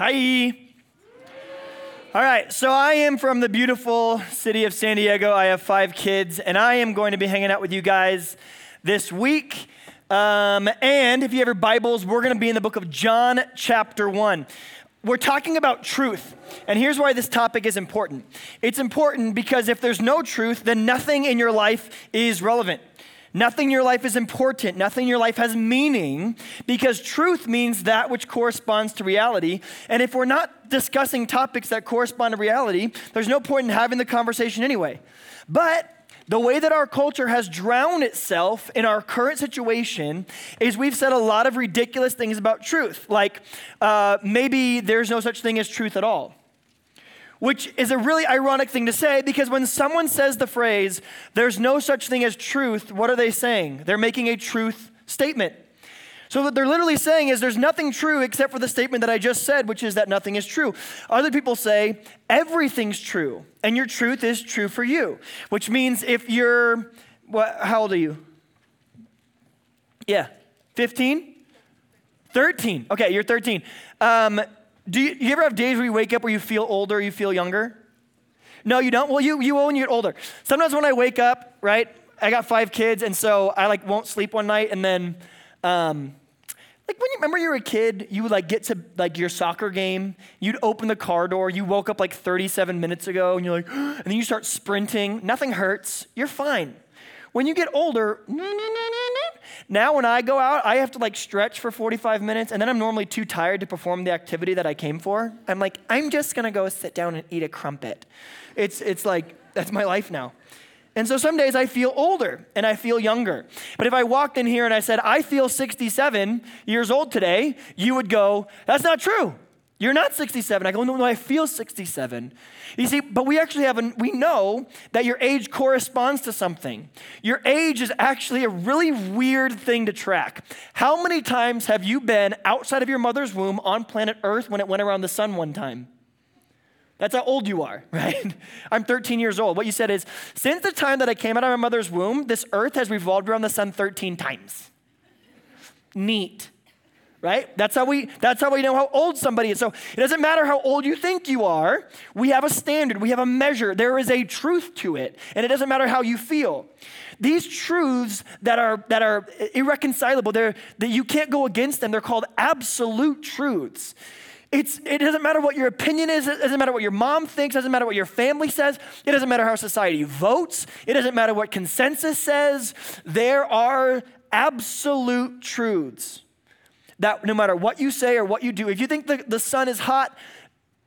Hi. All right, so I am from the beautiful city of San Diego. I have five kids, and I am going to be hanging out with you guys this week. Um, and if you have your Bibles, we're going to be in the book of John, chapter 1. We're talking about truth. And here's why this topic is important it's important because if there's no truth, then nothing in your life is relevant. Nothing in your life is important. Nothing in your life has meaning because truth means that which corresponds to reality. And if we're not discussing topics that correspond to reality, there's no point in having the conversation anyway. But the way that our culture has drowned itself in our current situation is we've said a lot of ridiculous things about truth, like uh, maybe there's no such thing as truth at all which is a really ironic thing to say because when someone says the phrase, there's no such thing as truth, what are they saying? They're making a truth statement. So, what they're literally saying is there's nothing true except for the statement that I just said, which is that nothing is true. Other people say everything's true, and your truth is true for you, which means if you're, what, how old are you? Yeah, 15? 13. Okay, you're 13. Um, do you, you, ever have days where you wake up where you feel older, you feel younger? No, you don't? Well, you, you will when you get older. Sometimes when I wake up, right, I got five kids, and so I like won't sleep one night, and then, um, like when you remember you were a kid, you would like get to like your soccer game, you'd open the car door, you woke up like 37 minutes ago, and you're like, and then you start sprinting. Nothing hurts. You're fine. When you get older, now when I go out, I have to like stretch for 45 minutes, and then I'm normally too tired to perform the activity that I came for. I'm like, I'm just gonna go sit down and eat a crumpet. It's, it's like, that's my life now. And so some days I feel older and I feel younger. But if I walked in here and I said, I feel 67 years old today, you would go, That's not true. You're not 67. I go, no, no, I feel 67. You see, but we actually have, we know that your age corresponds to something. Your age is actually a really weird thing to track. How many times have you been outside of your mother's womb on planet Earth when it went around the sun one time? That's how old you are, right? I'm 13 years old. What you said is, since the time that I came out of my mother's womb, this earth has revolved around the sun 13 times. Neat right that's how we that's how we know how old somebody is so it doesn't matter how old you think you are we have a standard we have a measure there is a truth to it and it doesn't matter how you feel these truths that are that are irreconcilable they're that you can't go against them they're called absolute truths it's, it doesn't matter what your opinion is. It doesn't matter what your mom thinks. It doesn't matter what your family says. It doesn't matter how society votes. It doesn't matter what consensus says. There are absolute truths that no matter what you say or what you do, if you think the, the sun is hot,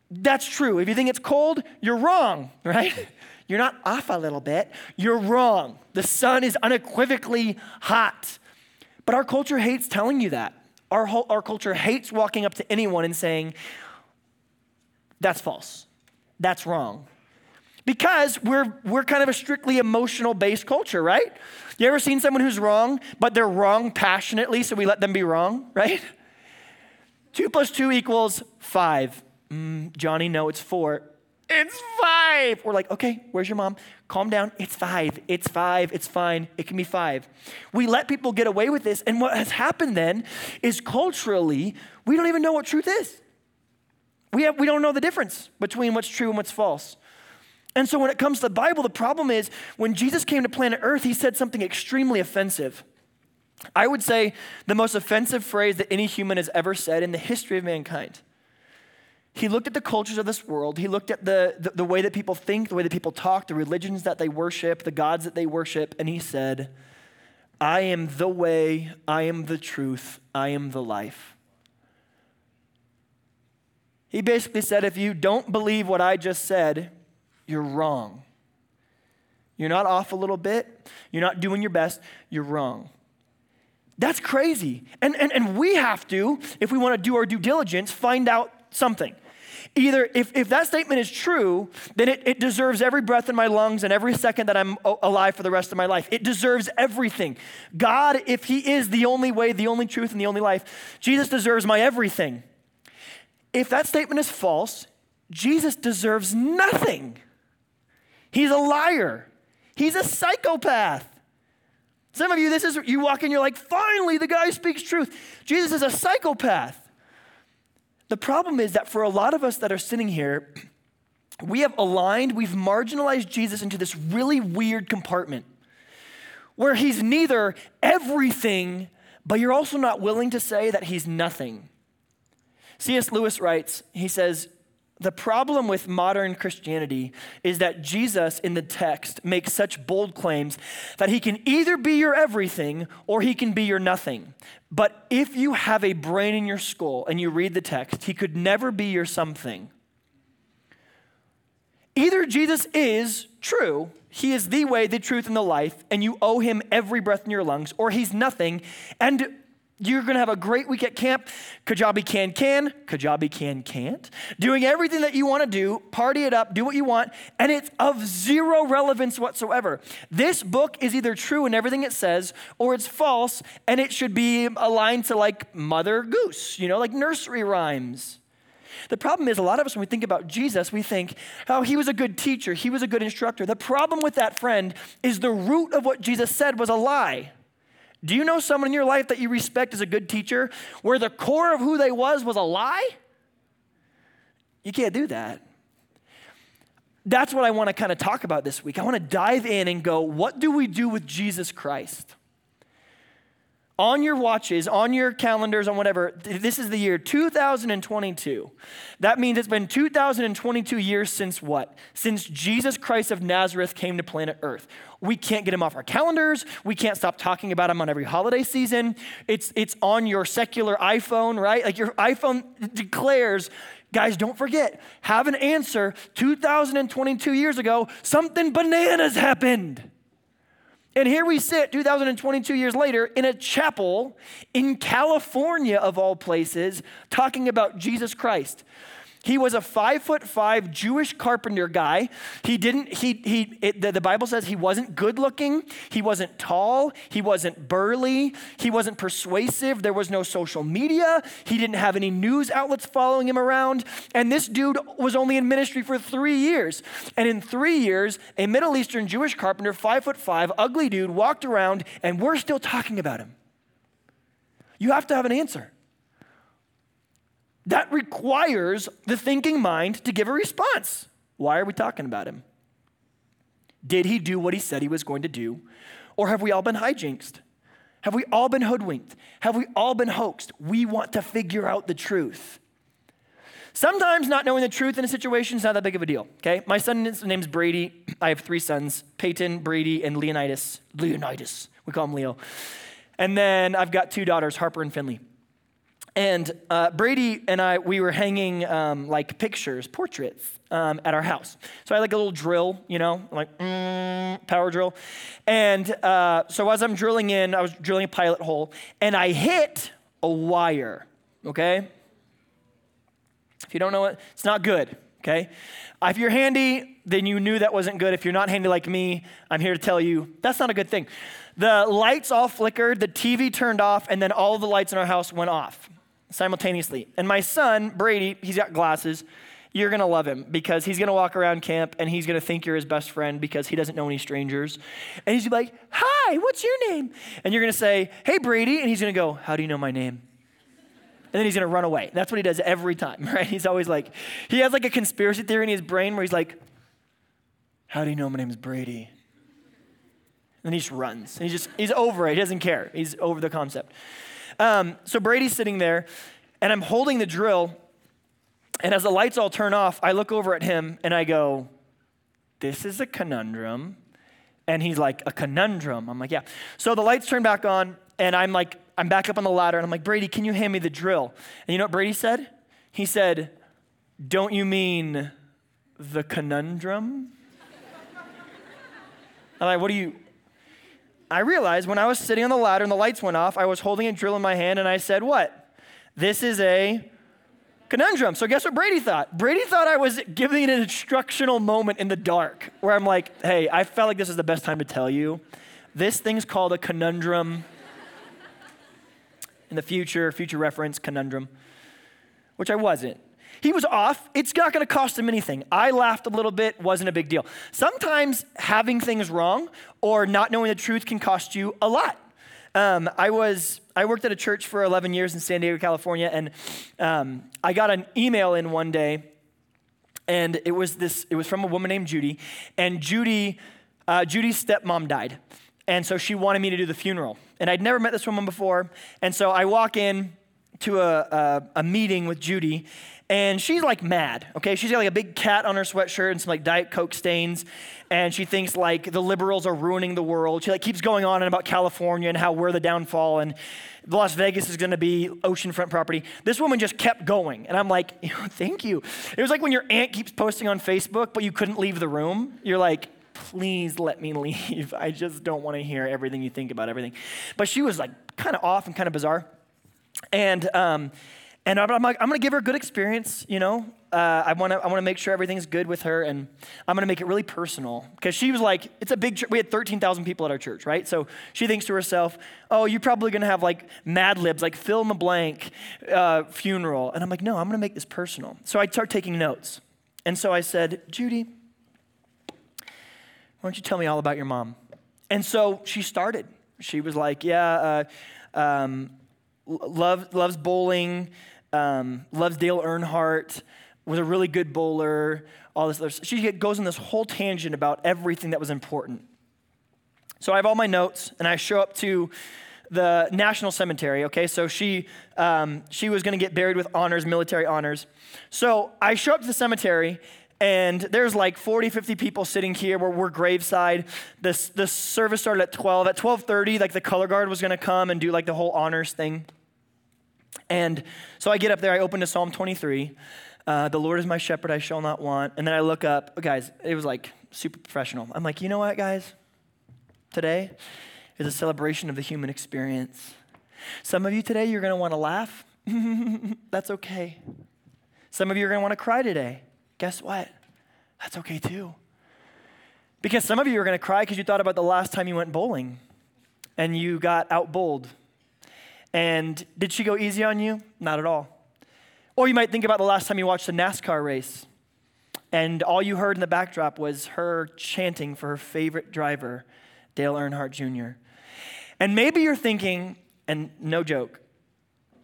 that's true. If you think it's cold, you're wrong, right? You're not off a little bit, you're wrong. The sun is unequivocally hot. But our culture hates telling you that. Our, whole, our culture hates walking up to anyone and saying, that's false, that's wrong. Because we're, we're kind of a strictly emotional based culture, right? You ever seen someone who's wrong, but they're wrong passionately, so we let them be wrong, right? Two plus two equals five. Mm, Johnny, no, it's four. It's five. We're like, okay, where's your mom? Calm down. It's five. It's five. It's fine. It can be five. We let people get away with this. And what has happened then is culturally, we don't even know what truth is. We, have, we don't know the difference between what's true and what's false. And so when it comes to the Bible, the problem is when Jesus came to planet Earth, he said something extremely offensive. I would say the most offensive phrase that any human has ever said in the history of mankind. He looked at the cultures of this world. He looked at the, the, the, way that people think, the way that people talk, the religions that they worship, the gods that they worship, and he said, I am the way, I am the truth, I am the life. He basically said, if you don't believe what I just said, you're wrong. You're not off a little bit, you're not doing your best, you're wrong. That's crazy. And, and, and we have to, if we want to do our due diligence, find out something. Either if, if that statement is true, then it, it deserves every breath in my lungs and every second that I'm alive for the rest of my life. It deserves everything. God, if He is the only way, the only truth, and the only life, Jesus deserves my everything. If that statement is false, Jesus deserves nothing. He's a liar. He's a psychopath. Some of you, this is, you walk in, you're like, finally, the guy speaks truth. Jesus is a psychopath. The problem is that for a lot of us that are sitting here, we have aligned, we've marginalized Jesus into this really weird compartment where he's neither everything, but you're also not willing to say that he's nothing. C.S. Lewis writes, he says, the problem with modern Christianity is that Jesus in the text makes such bold claims that he can either be your everything or he can be your nothing. But if you have a brain in your skull and you read the text, he could never be your something. Either Jesus is true, he is the way, the truth, and the life, and you owe him every breath in your lungs, or he's nothing, and you're gonna have a great week at camp. Kajabi can, can, Kajabi can, can't. Doing everything that you wanna do, party it up, do what you want, and it's of zero relevance whatsoever. This book is either true in everything it says, or it's false, and it should be aligned to like Mother Goose, you know, like nursery rhymes. The problem is, a lot of us, when we think about Jesus, we think, oh, he was a good teacher, he was a good instructor. The problem with that friend is the root of what Jesus said was a lie. Do you know someone in your life that you respect as a good teacher where the core of who they was was a lie? You can't do that. That's what I want to kind of talk about this week. I want to dive in and go, what do we do with Jesus Christ? On your watches, on your calendars, on whatever, this is the year 2022. That means it's been 2022 years since what? Since Jesus Christ of Nazareth came to planet Earth. We can't get him off our calendars. We can't stop talking about him on every holiday season. It's, it's on your secular iPhone, right? Like your iPhone declares, guys, don't forget, have an answer. 2022 years ago, something bananas happened. And here we sit 2022 years later in a chapel in California, of all places, talking about Jesus Christ. He was a five foot five Jewish carpenter guy. He didn't, he, he, it, the, the Bible says he wasn't good looking. He wasn't tall. He wasn't burly. He wasn't persuasive. There was no social media. He didn't have any news outlets following him around. And this dude was only in ministry for three years. And in three years, a Middle Eastern Jewish carpenter, five foot five, ugly dude, walked around, and we're still talking about him. You have to have an answer. That requires the thinking mind to give a response. Why are we talking about him? Did he do what he said he was going to do? Or have we all been hijinxed? Have we all been hoodwinked? Have we all been hoaxed? We want to figure out the truth. Sometimes not knowing the truth in a situation is not that big of a deal, okay? My son's name's Brady. I have three sons Peyton, Brady, and Leonidas. Leonidas. We call him Leo. And then I've got two daughters, Harper and Finley. And uh, Brady and I, we were hanging um, like pictures, portraits um, at our house. So I had like a little drill, you know, like mm, power drill. And uh, so as I'm drilling in, I was drilling a pilot hole, and I hit a wire, okay? If you don't know it, it's not good, okay? If you're handy, then you knew that wasn't good. If you're not handy like me, I'm here to tell you that's not a good thing. The lights all flickered, the TV turned off, and then all the lights in our house went off simultaneously. And my son, Brady, he's got glasses. You're going to love him because he's going to walk around camp and he's going to think you're his best friend because he doesn't know any strangers. And he's like, Hi, what's your name? And you're going to say, Hey, Brady. And he's going to go, How do you know my name? And then he's to run away. That's what he does every time, right? He's always like, he has like a conspiracy theory in his brain where he's like, How do you know my name is Brady? And he just runs. And he's just, he's over it. He doesn't care. He's over the concept. Um, so Brady's sitting there, and I'm holding the drill. And as the lights all turn off, I look over at him and I go, This is a conundrum. And he's like, A conundrum? I'm like, Yeah. So the lights turn back on, and I'm like, I'm back up on the ladder, and I'm like, Brady, can you hand me the drill? And you know what Brady said? He said, Don't you mean the conundrum? I'm like, What do you, I realized when I was sitting on the ladder and the lights went off, I was holding a drill in my hand and I said, What? This is a conundrum. So, guess what Brady thought? Brady thought I was giving an instructional moment in the dark where I'm like, Hey, I felt like this is the best time to tell you. This thing's called a conundrum. in the future, future reference, conundrum, which I wasn't. He was off. It's not going to cost him anything. I laughed a little bit, wasn't a big deal. Sometimes having things wrong or not knowing the truth can cost you a lot. Um, I was I worked at a church for 11 years in San Diego, California, and um, I got an email in one day, and it was this. It was from a woman named Judy, and Judy, uh, Judy's stepmom died, and so she wanted me to do the funeral. And I'd never met this woman before, and so I walk in to a, a, a meeting with Judy, and she's like mad, okay? She's got like a big cat on her sweatshirt and some like Diet Coke stains, and she thinks like the liberals are ruining the world. She like keeps going on and about California and how we're the downfall and Las Vegas is gonna be oceanfront property. This woman just kept going, and I'm like, thank you. It was like when your aunt keeps posting on Facebook, but you couldn't leave the room. You're like, please let me leave. I just don't want to hear everything you think about everything. But she was like kind of off and kind of bizarre. And um, and I'm like, I'm to give her a good experience, you know. Uh, I want to I want to make sure everything's good with her, and I'm to make it really personal because she was like, it's a big. church. We had 13,000 people at our church, right? So she thinks to herself, oh, you're probably to have like Mad Libs, like fill in the blank uh, funeral, and I'm like, no, I'm to make this personal. So I start taking notes, and so I said, Judy, why don't you tell me all about your mom? And so she started. She was like, yeah. Uh, um, love, loves bowling, um, loves Dale Earnhardt, was a really good bowler, all this other She goes on this whole tangent about everything that was important. So I have all my notes, and I show up to the National Cemetery. Okay, so she um, she was going to get buried with honors, military honors. So I show up to the cemetery, and there's like 40, 50 people sitting here where we're graveside. This the service started at 12. At 12:30, like the color guard was going to come and do like the whole honors thing. And so I get up there, I open to Psalm 23. Uh, the Lord is my shepherd, I shall not want. And then I look up, guys, it was like super professional. I'm like, you know what, guys? Today is a celebration of the human experience. Some of you today, you're going to want to laugh. That's okay. Some of you are going to want to cry today. Guess what? That's okay too. Because some of you are going to cry because you thought about the last time you went bowling and you got out bowled and did she go easy on you? Not at all. Or you might think about the last time you watched a NASCAR race and all you heard in the backdrop was her chanting for her favorite driver, Dale Earnhardt Jr. And maybe you're thinking, and no joke,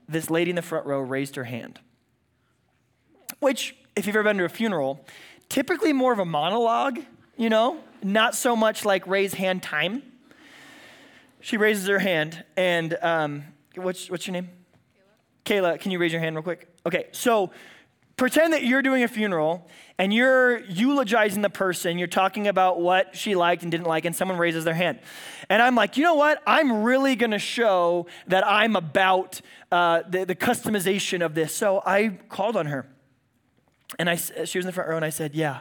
this lady in the front row raised her hand. Which, if you've ever been to a funeral, typically more of a monologue, you know, not so much like raise hand time. She raises her hand, and um, What's, what's your name? Kayla. Kayla, can you raise your hand real quick? Okay, so pretend that you're doing a funeral and you're eulogizing the person. You're talking about what she liked and didn't like, and someone raises their hand. And I'm like, you know what? I'm really to show that I'm about uh, the, the customization of this. So I called on her. And I, she was in the front row, and I said, yeah.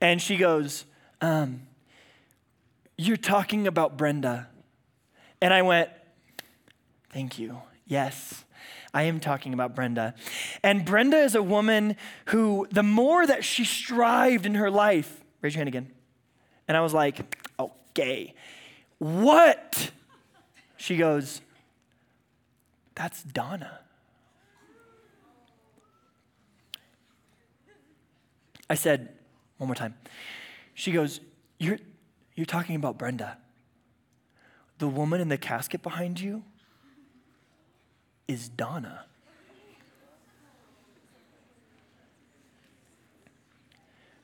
And she goes, um, You're talking about Brenda. And I went, Thank you. Yes. I am talking about Brenda. And Brenda is a woman who, the more that she strived in her life, raise your hand again. And I was like, okay, what? She goes, that's Donna. I said, one more time. She goes, You're, you're talking about Brenda. The woman in the casket behind you? is Donna.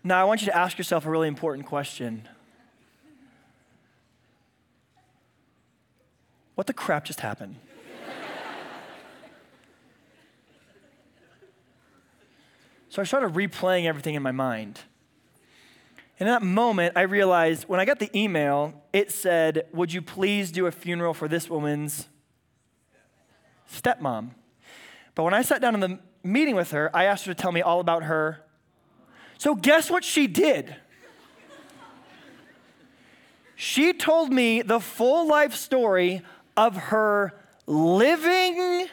Now, I want you to ask yourself a really important question. What the crap just happened? So I started replaying everything in my mind. And in that moment, I realized when I got the email, it said, Would you please do a funeral for this woman's stepmom. But when I sat down in the meeting with her, I asked her to tell me all about her. So, guess what she did? She told me the full life story of her living,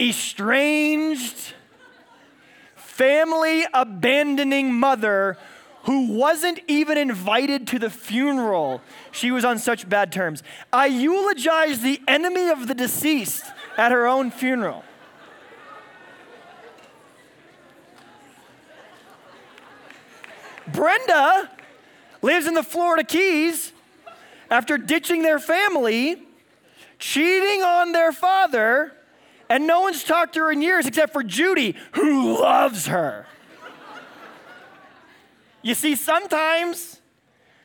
estranged, family abandoning mother who wasn't even invited to the funeral. She was on such bad terms. I eulogized the enemy of the deceased at her own funeral. Brenda lives in the Florida Keys, after ditching their family, cheating on their father, and no one's talked to her in years except for Judy, who loves her. you see, sometimes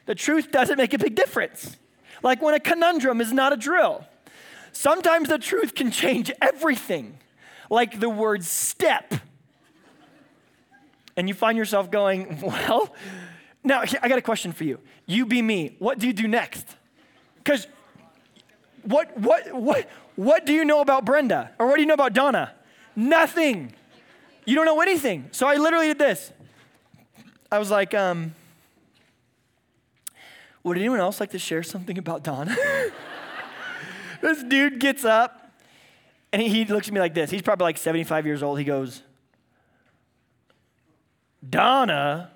the truth doesn't make a big difference. Like when a conundrum is not a drill. Sometimes the truth can change everything, like the word step. And you find yourself going, well, now I got a question for you. You be me. What do you do next? Because what, what, what, what do you know about Brenda? Or what do you know about Donna? Nothing. You don't know anything. So I literally did this. I was like, um, would anyone else like to share something about Donna? this dude gets up and he, he looks at me like this. He's probably like 75 years old. He goes, Donna?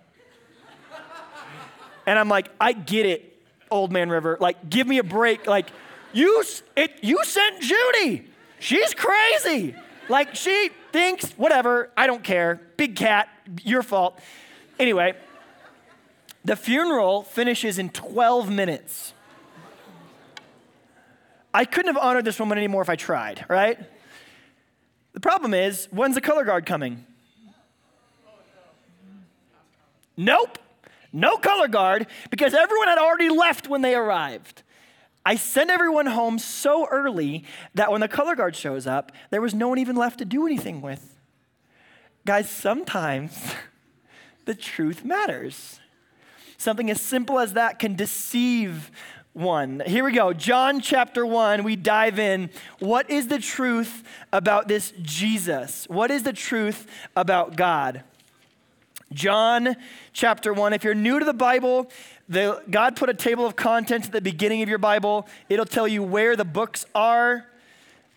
And I'm like, I get it, old man River. Like, give me a break. Like, you, it, you sent Judy. She's crazy. Like, she thinks, whatever, I don't care. Big cat, your fault. Anyway, the funeral finishes in 12 minutes. I couldn't have honored this woman anymore if I tried, right? The problem is, when's the color guard coming? Nope, no color guard because everyone had already left when they arrived. I sent everyone home so early that when the color guard shows up, there was no one even left to do anything with. Guys, sometimes the truth matters. Something as simple as that can deceive one. Here we go. John chapter 1, we dive in. What is the truth about this Jesus? What is the truth about God? John chapter 1. If you're new to the Bible, the, God put a table of contents at the beginning of your Bible. It'll tell you where the books are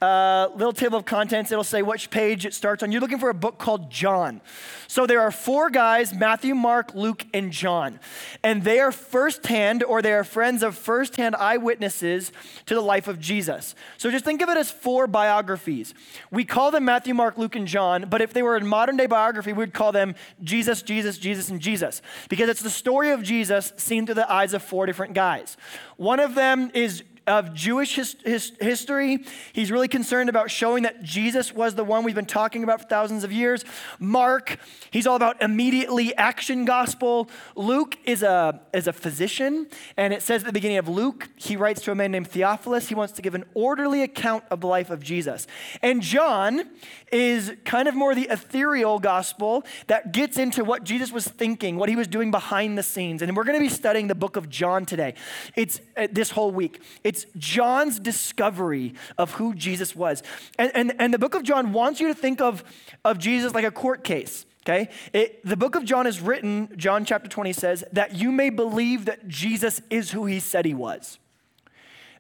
uh, little table of contents. It'll say which page it starts on. You're looking for a book called John. So there are four guys Matthew, Mark, Luke, and John. And they are firsthand, or they are friends of firsthand eyewitnesses to the life of Jesus. So just think of it as four biographies. We call them Matthew, Mark, Luke, and John, but if they were in modern day biography, we would call them Jesus, Jesus, Jesus, and Jesus. Because it's the story of Jesus seen through the eyes of four different guys. One of them is of Jewish his, his, history. He's really concerned about showing that Jesus was the one we've been talking about for thousands of years. Mark, he's all about immediately action gospel. Luke is a, is a physician, and it says at the beginning of Luke, he writes to a man named Theophilus. He wants to give an orderly account of the life of Jesus. And John is kind of more the ethereal gospel that gets into what Jesus was thinking, what he was doing behind the scenes. And we're going to be studying the book of John today. It's uh, this whole week. It's it's John's discovery of who Jesus was. And, and, and the book of John wants you to think of, of Jesus like a court case. Okay? It, the book of John is written, John chapter 20 says, that you may believe that Jesus is who he said he was.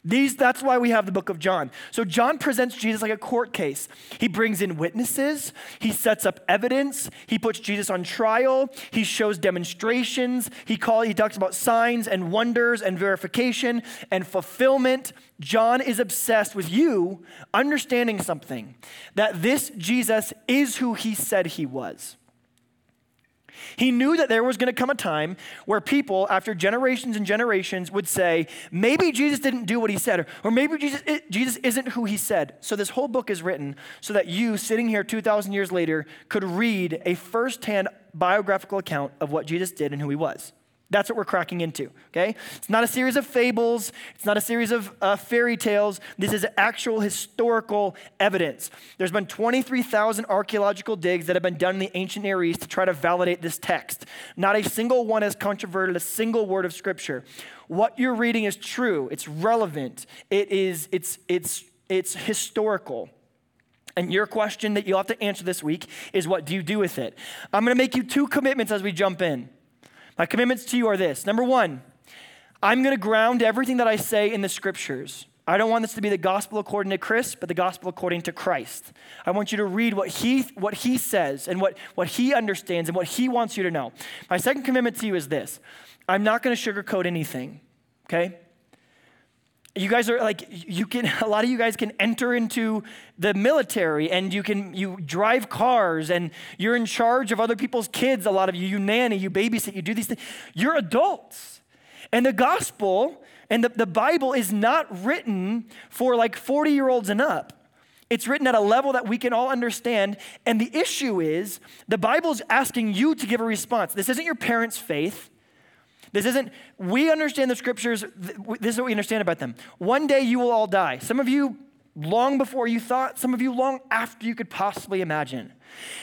These, that's why we have the book of John. So John presents Jesus like a court case. He brings in witnesses, he sets up evidence, he puts Jesus on trial, he shows demonstrations, he call, he talks about signs and wonders and verification and fulfillment. John is obsessed with you understanding something that this Jesus is who he said he was. He knew that there was going to come a time where people, after generations and generations, would say, maybe Jesus didn't do what he said, or maybe Jesus, Jesus isn't who he said. So this whole book is written so that you, sitting here 2,000 years later, could read a firsthand biographical account of what Jesus did and who he was. That's what we're cracking into, okay? It's not a series of fables. It's not a series of uh, fairy tales. This is actual historical evidence. There's been 23,000 archaeological digs that have been done in the ancient Near East to try to validate this text. Not a single one has controverted a single word of Scripture. What you're reading is true. It's relevant. It is, it's, it's, it's historical. And your question that you'll have to answer this week is what do you do with it? I'm going to make you two commitments as we jump in. My commitments to you are this number one, I'm going to ground everything that I say in the scriptures. I don't want this to be the gospel according to Chris, but the gospel according to Christ. I want you to read what he, what he says and what, what he understands and what he wants you to know. My second commitment to you is this I'm not going to sugarcoat anything, okay? You guys are like you can a lot of you guys can enter into the military and you can you drive cars and you're in charge of other people's kids a lot of you you nanny you babysit you do these things you're adults and the gospel And the, the Bible is not written for like 40 year olds and up. It's written at a level that we can all understand. And the issue is the Bible's asking you to give a response. This isn't your parents' faith. This isn't, we understand the scriptures, this is what we understand about them. One day you will all die. Some of you long before you thought, some of you long after you could possibly imagine.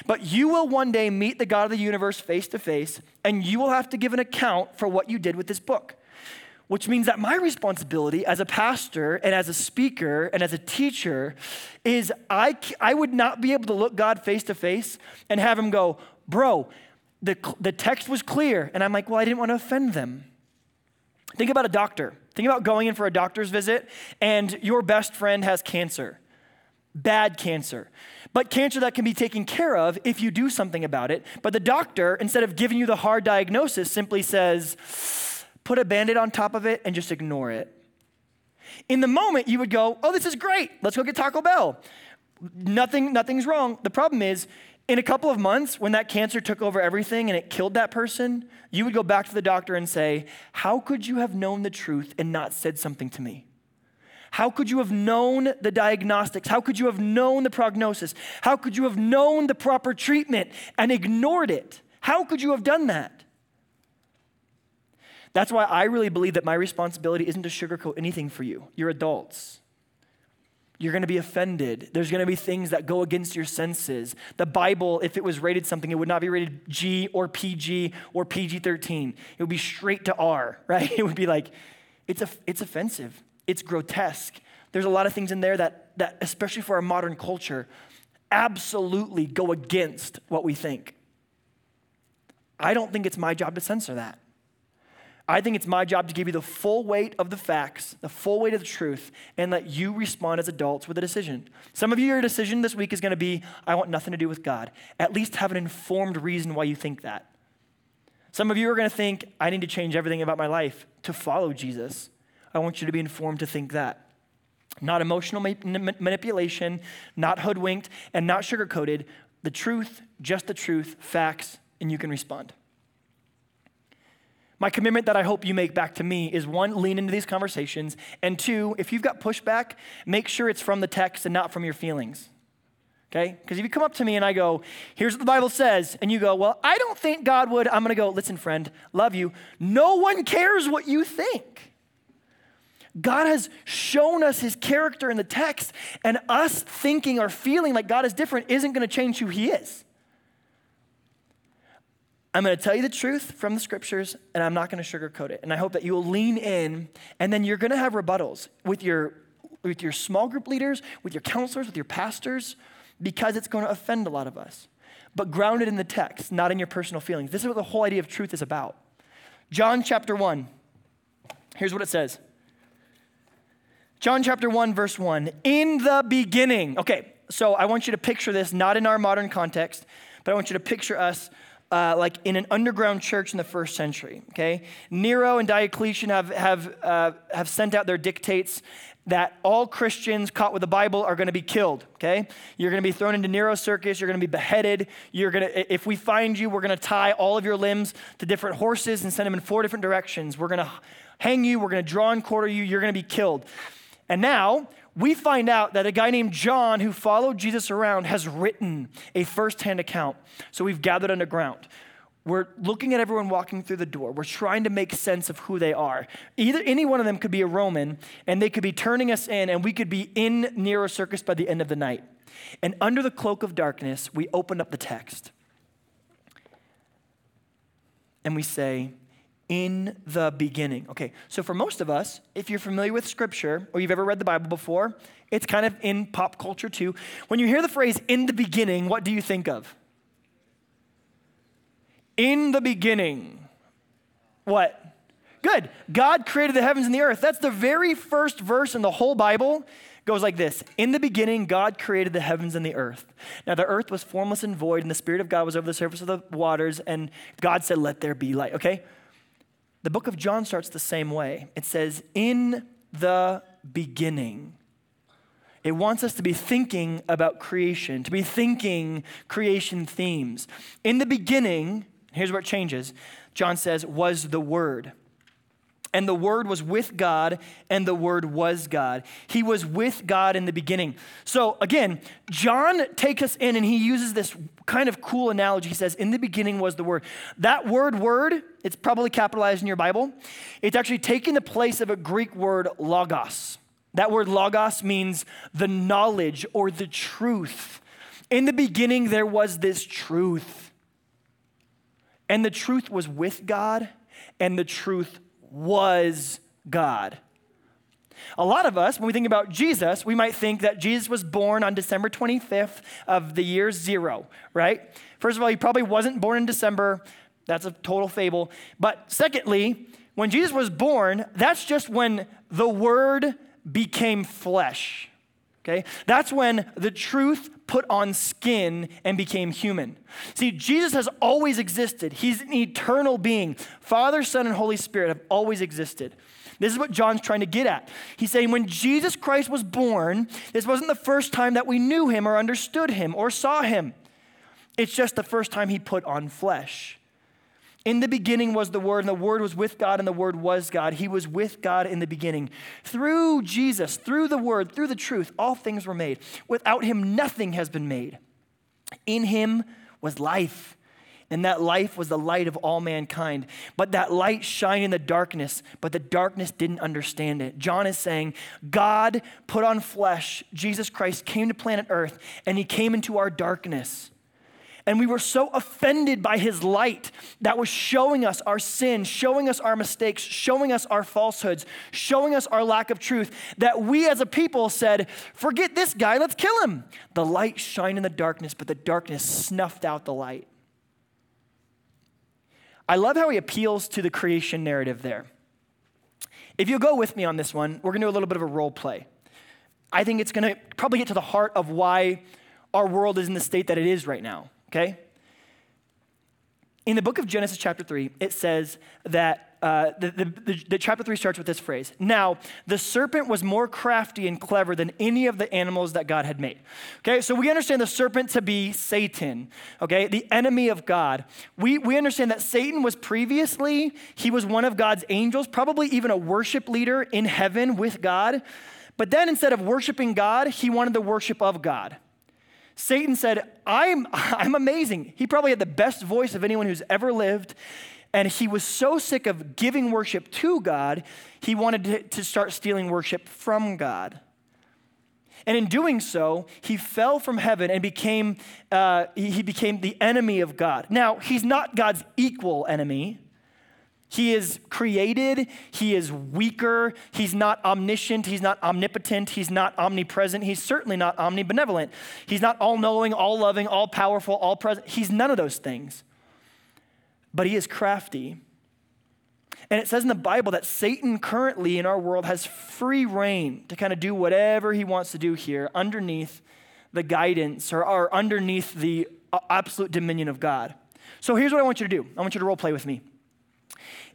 But you will one day meet the God of the universe face to face, and you will have to give an account for what you did with this book which means that my responsibility as a pastor and as a speaker and as a teacher is I, I would not be able to look God face to face and have him go, Bro, the, the text was clear. And I'm like, Well, I didn't want to offend them. Think about a doctor. Think about going in for a doctor's visit and your best friend has cancer, bad cancer. But cancer that can be taken care of if you do something about it. But the doctor, instead of giving you the hard diagnosis, simply says, put a band aid on top of it, and just ignore it. In the moment, you would go, Oh, this is great. Let's go get Taco Bell. Nothing, nothing's wrong. The problem is, in a couple of months, when that cancer took over everything and it killed that person, you would go back to the doctor and say, How could you have known the truth and not said something to me? How could you have known the diagnostics? How could you have known the prognosis? How could you have known the proper treatment and ignored it? How could you have done that? That's why I really believe that my responsibility isn't to sugarcoat anything for you. You're adults. You're going to be offended. There's going to be things that go against your senses. The Bible, if it was rated something, it would not be rated G or PG or PG 13. It would be straight to R, right? It would be like, it's, a, it's offensive, it's grotesque. There's a lot of things in there that, that, especially for our modern culture, absolutely go against what we think. I don't think it's my job to censor that. I think it's my job to give you the full weight of the facts, the full weight of the truth, and let you respond as adults with a decision. Some of you, your decision this week is going to be, I want nothing to do with God. At least have an informed reason why you think that. Some of you are going to think, I need to change everything about my life to follow Jesus. I want you to be informed to think that. Not emotional ma- manipulation, not hoodwinked, and not sugarcoated. The truth, just the truth, facts, and you can respond. My commitment that I hope you make back to me is one, lean into these conversations, and two, if you've got pushback, make sure it's from the text and not from your feelings. Okay? Because if you come up to me and I go, here's what the Bible says, and you go, well, I don't think God would, I'm gonna go, listen, friend, love you. No one cares what you think. God has shown us his character in the text, and us thinking or feeling like God is different isn't gonna change who he is. I'm going to tell you the truth from the scriptures, and I'm not going to sugarcoat it. And I hope that you will lean in, and then you're going to have rebuttals with your, with your small group leaders, with your counselors, with your pastors, because it's going to offend a lot of us. But grounded in the text, not in your personal feelings. This is what the whole idea of truth is about. John chapter 1, here's what it says. John chapter 1, verse 1. In the beginning. Okay, so I want you to picture this, not in our modern context, but I want you to picture us uh, like in an underground church in the first century. Okay, Nero and Diocletian have have uh, have sent out their dictates that all Christians caught with the Bible are going to be killed. Okay, you're going to be thrown into Nero's circus. You're going to be beheaded. You're going to, if we find you, we're going to tie all of your limbs to different horses and send them in four different directions. We're going to hang you. We're going to draw and quarter you. You're going to be killed. And now we find out that a guy named John, who followed Jesus around, has written a firsthand account. So we've gathered underground. We're looking at everyone walking through the door. We're trying to make sense of who they are. Either any one of them could be a Roman, and they could be turning us in, and we could be in Nero Circus by the end of the night. And under the cloak of darkness, we open up the text. And we say, in the beginning. Okay, so for most of us, if you're familiar with scripture or you've ever read the Bible before, it's kind of in pop culture too. When you hear the phrase in the beginning, what do you think of? In the beginning. What? Good. God created the heavens and the earth. That's the very first verse in the whole Bible. Goes like this In the beginning, God created the heavens and the earth. Now, the earth was formless and void, and the Spirit of God was over the surface of the waters, and God said, Let there be light. Okay? The book of John starts the same way. It says, In the beginning. It wants us to be thinking about creation, to be thinking creation themes. In the beginning, here's where it changes. John says, was the Word. And the Word was with God, and the Word was God. He was with God in the beginning. So again, John takes us in and he uses this kind of cool analogy. He says, In the beginning was the Word. That word, word, it's probably capitalized in your Bible. It's actually taking the place of a Greek word, logos. That word logos means the knowledge or the truth. In the beginning, there was this truth. And the truth was with God, and the truth was God. A lot of us, when we think about Jesus, we might think that Jesus was born on December 25th of the year zero, right? First of all, he probably wasn't born in December. That's a total fable. But secondly, when Jesus was born, that's just when the Word became flesh. Okay? That's when the truth put on skin and became human. See, Jesus has always existed. He's an eternal being. Father, Son, and Holy Spirit have always existed. This is what John's trying to get at. He's saying when Jesus Christ was born, this wasn't the first time that we knew him or understood him or saw him. It's just the first time he put on flesh. In the beginning was the Word, and the Word was with God, and the Word was God. He was with God in the beginning. Through Jesus, through the Word, through the truth, all things were made. Without Him, nothing has been made. In Him was life, and that life was the light of all mankind. But that light shined in the darkness, but the darkness didn't understand it. John is saying, God put on flesh. Jesus Christ came to planet Earth, and He came into our darkness. And we were so offended by his light that was showing us our sin, showing us our mistakes, showing us our falsehoods, showing us our lack of truth, that we as a people said, Forget this guy, let's kill him. The light shined in the darkness, but the darkness snuffed out the light. I love how he appeals to the creation narrative there. If you'll go with me on this one, we're gonna do a little bit of a role play. I think it's gonna probably get to the heart of why our world is in the state that it is right now okay? In the book of Genesis, chapter 3, it says that uh, the, the, the, the, chapter 3 starts with this phrase Now, the serpent was more crafty and clever than any of the animals that God had made. Okay, so we understand the serpent to be Satan, okay, the enemy of God. We, we understand that Satan was previously, he was one of God's angels, probably even a worship leader in heaven with God. But then instead of worshiping God, he wanted the worship of God. Satan said, I'm, I'm amazing. He probably had the best voice of anyone who's ever lived. And he was so sick of giving worship to God, he wanted to, start stealing worship from God. And in doing so, he fell from heaven and became, uh, he became the enemy of God. Now, he's not God's equal enemy. He is created, he is weaker, he's not omniscient, he's not omnipotent, he's not omnipresent, he's certainly not omnibenevolent. He's not all knowing, all loving, all powerful, all present. He's none of those things. But he is crafty. And it says in the Bible that Satan currently in our world has free reign to kind of do whatever he wants to do here underneath the guidance or, or underneath the absolute dominion of God. So here's what I want you to do I want you to role play with me.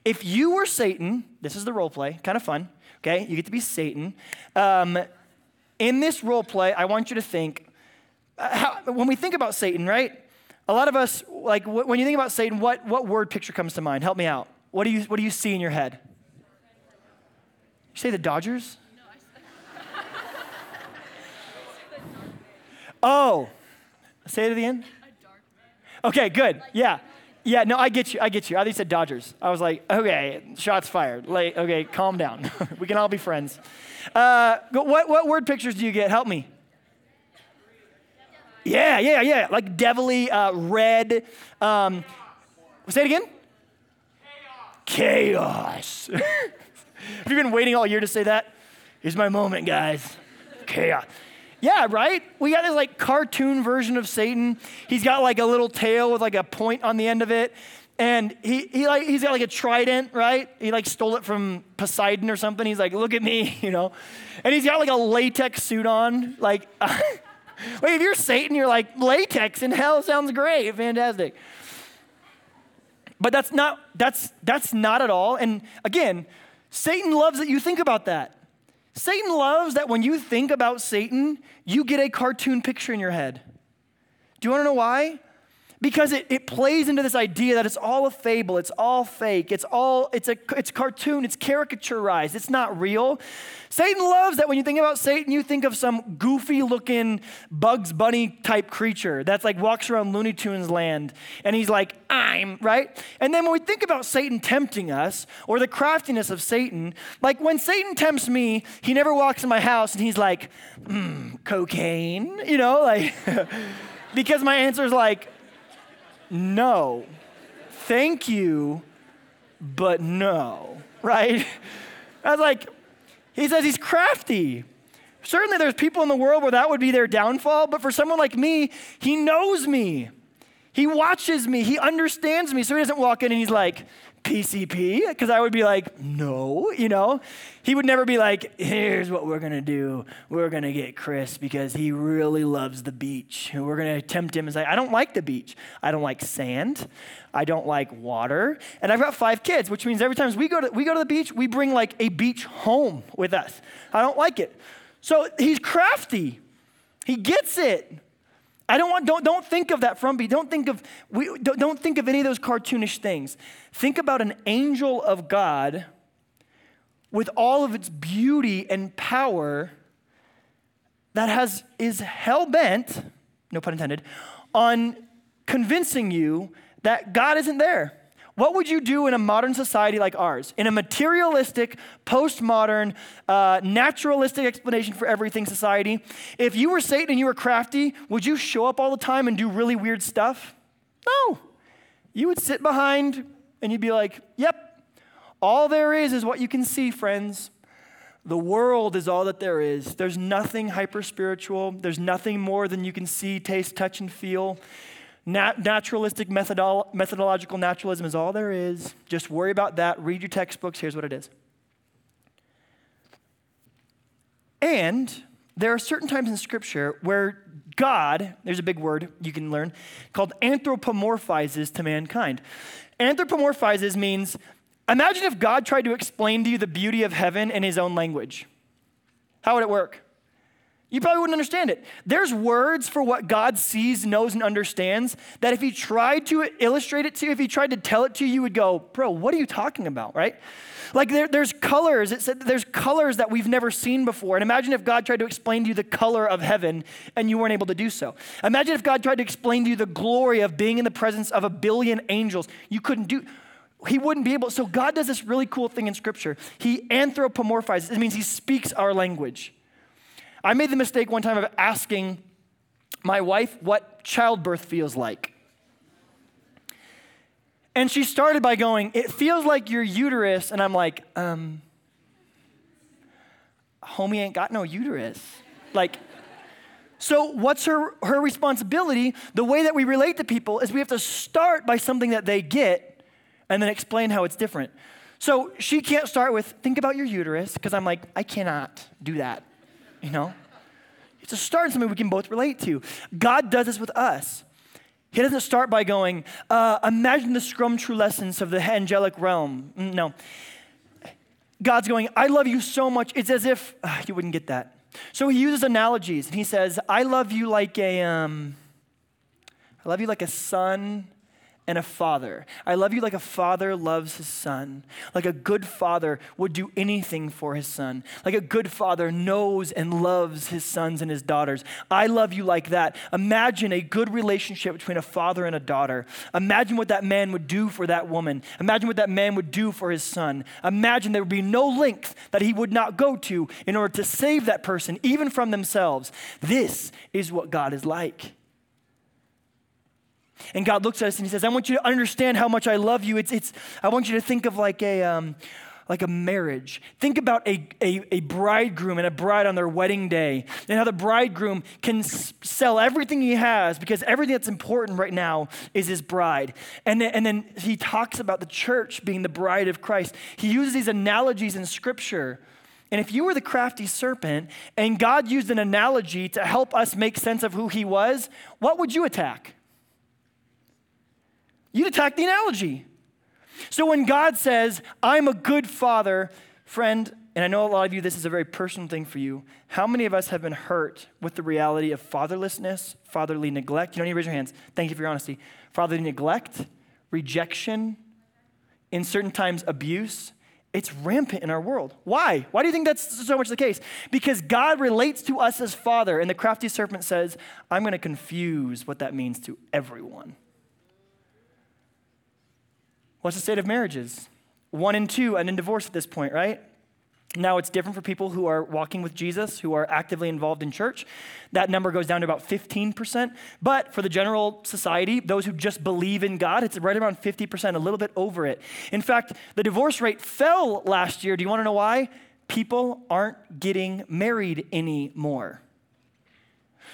If you were Satan, this is the role play, kind of fun, okay? You get to be Satan. Um, in this role play, I want you to think uh, how, when we think about Satan, right? A lot of us, like when you think about Satan, what, what word picture comes to mind? Help me out. What do you, what do you see in your head? You say the Dodgers? oh, say it at the end. Okay, good. Yeah. Yeah, no, I get you. I get you. I think said Dodgers. I was like, okay, shots fired. Like, okay, calm down. we can all be friends. Uh, what, what word pictures do you get? Help me. Yeah, yeah, yeah. Like devilly, uh, red. Um, say it again. Chaos. Chaos. Have you been waiting all year to say that? Here's my moment, guys. Chaos. Yeah, right? We got this like cartoon version of Satan. He's got like a little tail with like a point on the end of it. And he, he like, he's got like a trident, right? He like stole it from Poseidon or something. He's like, look at me, you know? And he's got like a latex suit on. Like, wait, if you're Satan, you're like, latex in hell sounds great, fantastic. But that's not, that's, that's not at all. And again, Satan loves that you think about that. Satan loves that when you think about Satan, you get a cartoon picture in your head. Do you want to know why? Because it, it plays into this idea that it's all a fable, it's all fake, it's all, it's a it's cartoon, it's caricaturized, it's not real. Satan loves that when you think about Satan, you think of some goofy looking Bugs Bunny type creature that's like walks around Looney Tunes land and he's like, I'm, right? And then when we think about Satan tempting us or the craftiness of Satan, like when Satan tempts me, he never walks in my house and he's like, mm, cocaine, you know, like, because my answer is like, no. Thank you, but no, right? I was like, he says he's crafty. Certainly, there's people in the world where that would be their downfall, but for someone like me, he knows me. He watches me. He understands me. So he doesn't walk in and he's like, PCP? Because I would be like, no, you know? He would never be like, here's what we're gonna do. We're gonna get Chris because he really loves the beach. And we're gonna tempt him and say, I don't like the beach. I don't like sand. I don't like water. And I've got five kids, which means every time we go to, we go to the beach, we bring like a beach home with us. I don't like it. So he's crafty. He gets it. I don't want, don't, don't think of that from me. Don't think of, we, don't, don't think of any of those cartoonish things. Think about an angel of God with all of its beauty and power that has, is hell bent, no pun intended, on convincing you that God isn't there. What would you do in a modern society like ours? In a materialistic, postmodern, uh, naturalistic explanation for everything society, if you were Satan and you were crafty, would you show up all the time and do really weird stuff? No. You would sit behind and you'd be like, yep, all there is is what you can see, friends. The world is all that there is. There's nothing hyper spiritual. There's nothing more than you can see, taste, touch, and feel. Nat- naturalistic methodolo- methodological naturalism is all there is. Just worry about that. Read your textbooks. Here's what it is. And there are certain times in Scripture where God, there's a big word you can learn, called anthropomorphizes to mankind. Anthropomorphizes means imagine if God tried to explain to you the beauty of heaven in his own language. How would it work? You probably wouldn't understand it. There's words for what God sees, knows, and understands that if He tried to illustrate it to you, if He tried to tell it to you, you would go, Bro, what are you talking about, right? Like there, there's colors. It said there's colors that we've never seen before. And imagine if God tried to explain to you the color of heaven and you weren't able to do so. Imagine if God tried to explain to you the glory of being in the presence of a billion angels. You couldn't do he wouldn't be able. So God does this really cool thing in scripture. He anthropomorphizes. It means he speaks our language. I made the mistake one time of asking my wife what childbirth feels like. And she started by going, It feels like your uterus. And I'm like, um, homie ain't got no uterus. Like, so what's her, her responsibility? The way that we relate to people is we have to start by something that they get and then explain how it's different. So she can't start with, think about your uterus, because I'm like, I cannot do that you know? It's a start something we can both relate to. God does this with us. He doesn't start by going, uh, imagine the scrumtrulescence of the angelic realm. Mm, no. God's going, I love you so much. It's as if uh, you wouldn't get that. So he uses analogies and he says, I love you like a, um, I love you like a son and a father. I love you like a father loves his son. Like a good father would do anything for his son. Like a good father knows and loves his sons and his daughters. I love you like that. Imagine a good relationship between a father and a daughter. Imagine what that man would do for that woman. Imagine what that man would do for his son. Imagine there would be no length that he would not go to in order to save that person, even from themselves. This is what God is like. And God looks at us and He says, I want you to understand how much I love you. It's, it's, I want you to think of like a, um, like a marriage. Think about a, a, a, bridegroom and a bride on their wedding day, and how the bridegroom can s- sell everything he has because everything that's important right now is his bride. And then, and then he talks about the church being the bride of Christ. He uses these analogies in scripture. And if you were the crafty serpent and God used an analogy to help us make sense of who he was, what would you attack? You'd attack the analogy. So when God says, I'm a good father, friend, and I know a lot of you, this is a very personal thing for you, how many of us have been hurt with the reality of fatherlessness, fatherly neglect? You don't need to raise your hands. Thank you for your honesty. Fatherly neglect, rejection, in certain times, abuse. It's rampant in our world. Why? Why do you think that's so much the case? Because God relates to us as Father, and the crafty serpent says, I'm going to confuse what that means to everyone. What's the state of marriages? One and two, and in divorce at this point, right? Now, it's different for people who are walking with Jesus, who are actively involved in church. That number goes down to about 15%. But for the general society, those who just believe in God, it's right around 50%, a little bit over it. In fact, the divorce rate fell last year. Do you want to know why? People aren't getting married anymore.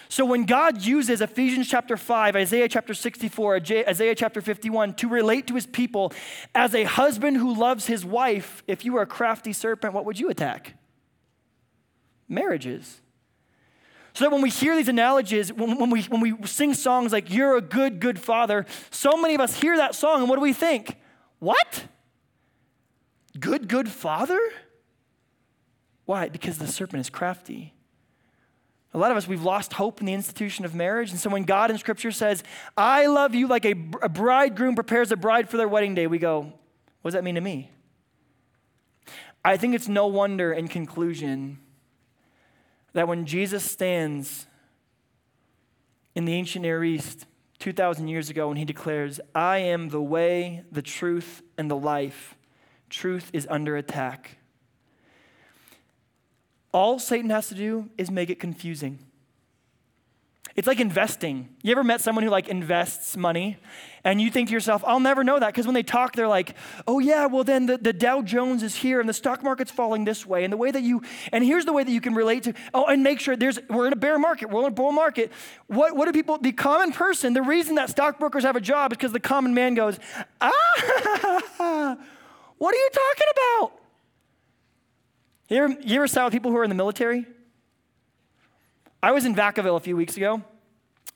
So when God uses Ephesians chapter 5, Isaiah chapter 64, Isaiah chapter 51 to relate to his people as a husband who loves his wife, if you were a crafty serpent, what would you attack? Marriages. So that when we hear these analogies, when, we, when we sing songs like, You're a good, good father, so many of us hear that song and what do we think? What? Good, good father? Why? Because the serpent is crafty. A lot of us, we've lost hope in the institution of marriage. And so when God in Scripture says, I love you like a, a bridegroom prepares a bride for their wedding day, we go, what does that mean to me? I think it's no wonder in conclusion that when Jesus stands in the ancient Near East 2,000 years ago and he declares, I am the way, the truth, and the life, truth is under attack. All Satan has to do is make it confusing. It's like investing. You ever met someone who like invests money and you think to yourself, I'll never know that because when they talk, they're like, oh yeah, well then the, the Dow Jones is here and the stock market's falling this way. And the way that you, and here's the way that you can relate to, oh, and make sure there's, we're in a bear market, we're in a bull market. What, what do people, the common person, the reason that stockbrokers have a job is because the common man goes, ah, what are you talking about? You ever, you ever sat with people who are in the military? I was in Vacaville a few weeks ago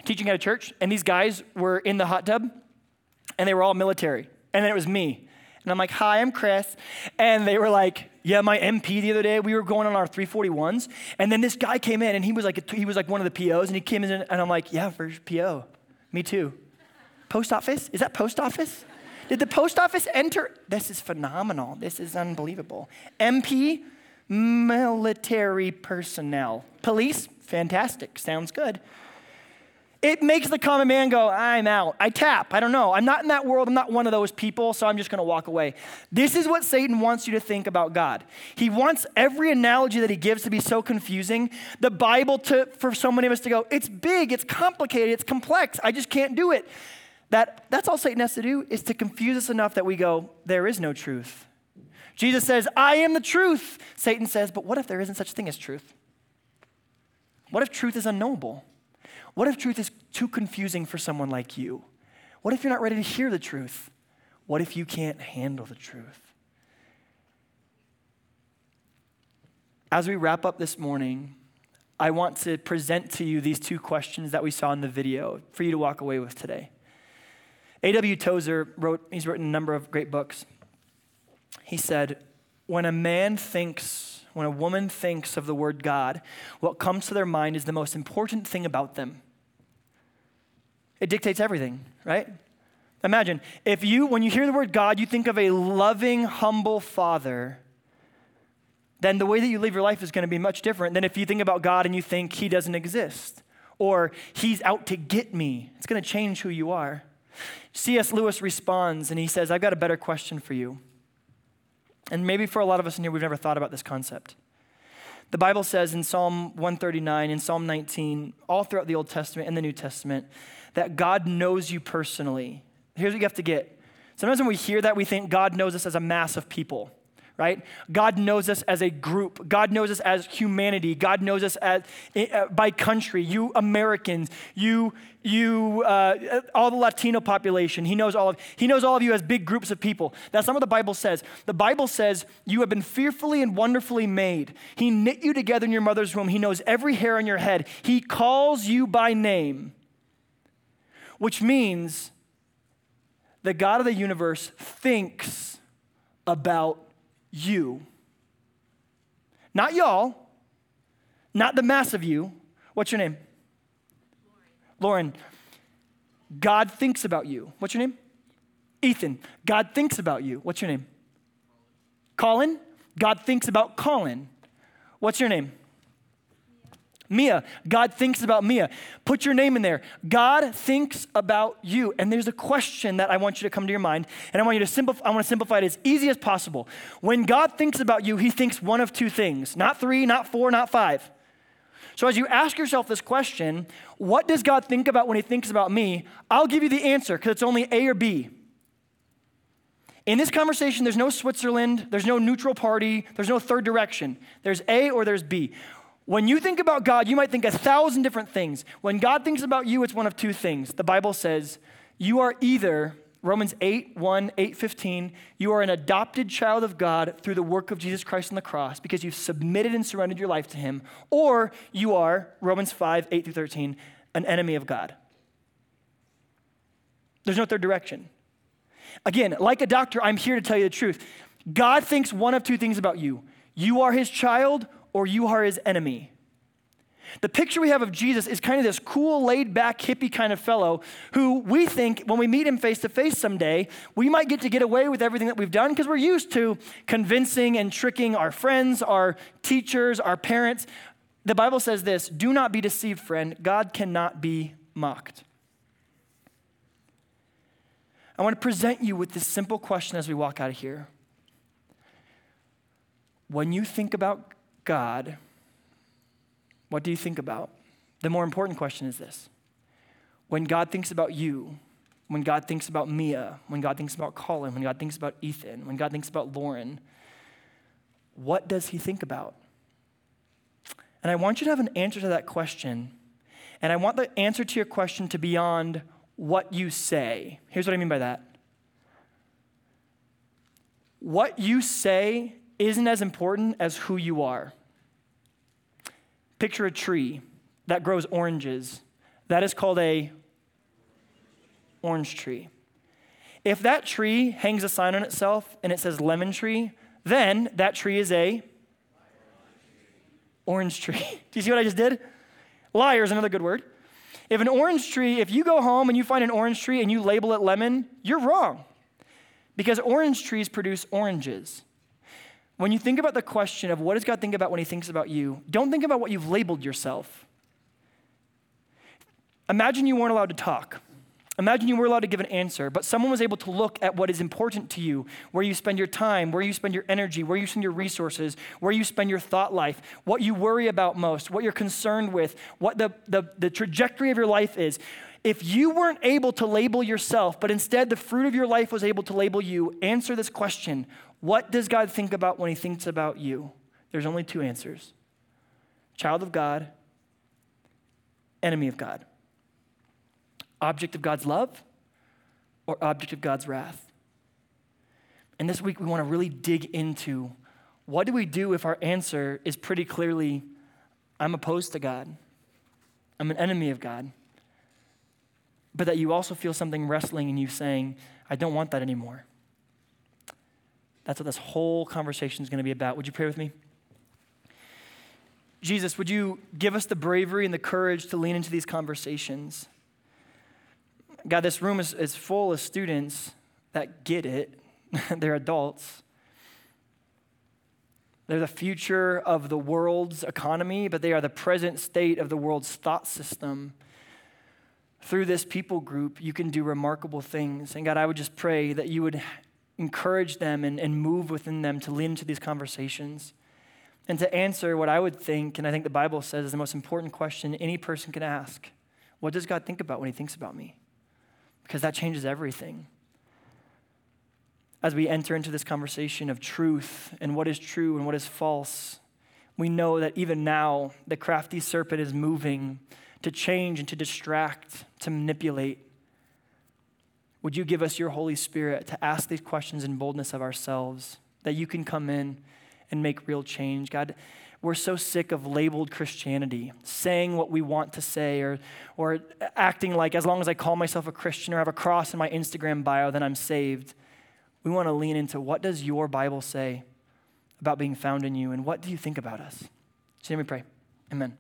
teaching at a church, and these guys were in the hot tub, and they were all military. And then it was me. And I'm like, hi, I'm Chris. And they were like, yeah, my MP the other day, we were going on our 341s. And then this guy came in and he was like, he was like one of the POs. And he came in and I'm like, yeah, for PO. Me too. Post office? Is that post office? Did the post office enter? This is phenomenal. This is unbelievable. MP? Military personnel. Police, fantastic, sounds good. It makes the common man go, I'm out. I tap. I don't know. I'm not in that world. I'm not one of those people, so I'm just going to walk away. This is what Satan wants you to think about God. He wants every analogy that he gives to be so confusing. The Bible to for so many of us to go, it's big, it's complicated, it's complex. I just can't do it. That that's all Satan has to do is to confuse us enough that we go, there is no truth. Jesus says, I am the truth. Satan says, but what if there isn't such a thing as truth? What if truth is unknowable? What if truth is too confusing for someone like you? What if you're not ready to hear the truth? What if you can't handle the truth? As we wrap up this morning, I want to present to you these two questions that we saw in the video for you to walk away with today. A.W. Tozer wrote, he's written a number of great books. He said, When a man thinks, when a woman thinks of the word God, what comes to their mind is the most important thing about them. It dictates everything, right? Imagine if you, when you hear the word God, you think of a loving, humble father, then the way that you live your life is going to be much different than if you think about God and you think he doesn't exist or he's out to get me. It's going to change who you are. C.S. Lewis responds and he says, I've got a better question for you. And maybe for a lot of us in here, we've never thought about this concept. The Bible says in Psalm 139, in Psalm 19, all throughout the Old Testament and the New Testament, that God knows you personally. Here's what you have to get. Sometimes when we hear that, we think God knows us as a mass of people right? God knows us as a group. God knows us as humanity. God knows us as uh, by country. You Americans, you you uh, all the Latino population. He knows all of he knows all of you as big groups of people. That's not what the Bible says. The Bible says you have been fearfully and wonderfully made. He knit you together in your mother's womb. He knows every hair on your head. He calls you by name, which means the God of the universe thinks about you. Not y'all, not the mass of you. What's your name? Lauren. Lauren. God thinks about you. What's your name? Ethan. God thinks about you. What's your name? Colin. God thinks about Colin. What's your name? Mia. God thinks about Mia. Put your name in there. God thinks about you. And there's a question that I want you to come to your mind, and I want you to simplify, I want to simplify it as easy as possible. When God thinks about you, he thinks one of two things not three, not four, not five. So as you ask yourself this question, what does God think about when he thinks about me? I'll give you the answer because it's only A or B. In this conversation, there's no Switzerland, there's no neutral party, there's no third direction. There's A or there's B. When you think about God, you might think a thousand different things. When God thinks about you, it's one of two things. The Bible says, you are either, Romans 8, 1, 8, 15, you are an adopted child of God through the work of Jesus Christ on the cross because you've submitted and surrendered your life to Him, or you are, Romans 5, 8 through 13, an enemy of God. There's no third direction. Again, like a doctor, I'm here to tell you the truth. God thinks one of two things about you you are His child or you are his enemy. The picture we have of Jesus is kind of this cool, laid back, hippie kind of fellow who we think when we meet him face to face someday, we might get to get away with everything that we've done because we're used to convincing and tricking our friends, our teachers, our parents. The Bible says this do not be deceived, friend. God cannot be mocked. I want to present you with this simple question as we walk out of here. When you think about God, what do you think about? The more important question is this when God thinks about you, when God thinks about Mia, when God thinks about Colin, when God thinks about Ethan, when God thinks about Lauren, what does he think about? And I want you to have an answer to that question. And I want the answer to your question to be beyond what you say. Here's what I mean by that. What you say isn't as important as who you are. Picture a tree that grows oranges. That is called a orange tree. If that tree hangs a sign on itself and it says lemon tree, then that tree is a orange tree. Do you see what I just did? Liar is another good word. If an orange tree, if you go home and you find an orange tree and you label it lemon, you're wrong. Because orange trees produce oranges. When you think about the question of what does God think about when he thinks about you, don't think about what you've labeled yourself. Imagine you weren't allowed to talk. Imagine you were allowed to give an answer, but someone was able to look at what is important to you, where you spend your time, where you spend your energy, where you spend your resources, where you spend your thought life, what you worry about most, what you're concerned with, what the, the, the trajectory of your life is. If you weren't able to label yourself, but instead the fruit of your life was able to label you, answer this question what does God think about when He thinks about you? There's only two answers child of God, enemy of God. Object of God's love or object of God's wrath. And this week we want to really dig into what do we do if our answer is pretty clearly, I'm opposed to God, I'm an enemy of God. But that you also feel something wrestling in you saying, I don't want that anymore. That's what this whole conversation is going to be about. Would you pray with me? Jesus, would you give us the bravery and the courage to lean into these conversations? God, this room is, is full of students that get it. They're adults. They're the future of the world's economy, but they are the present state of the world's thought system. Through this people group, you can do remarkable things. And God, I would just pray that you would encourage them and, and move within them to lean into these conversations and to answer what I would think, and I think the Bible says is the most important question any person can ask What does God think about when He thinks about me? Because that changes everything. As we enter into this conversation of truth and what is true and what is false, we know that even now the crafty serpent is moving to change and to distract, to manipulate. Would you give us your Holy Spirit to ask these questions in boldness of ourselves, that you can come in and make real change? God, we're so sick of labeled Christianity, saying what we want to say, or, or acting like as long as I call myself a Christian or have a cross in my Instagram bio, then I'm saved. We want to lean into what does your Bible say about being found in you? And what do you think about us? So let me pray. Amen.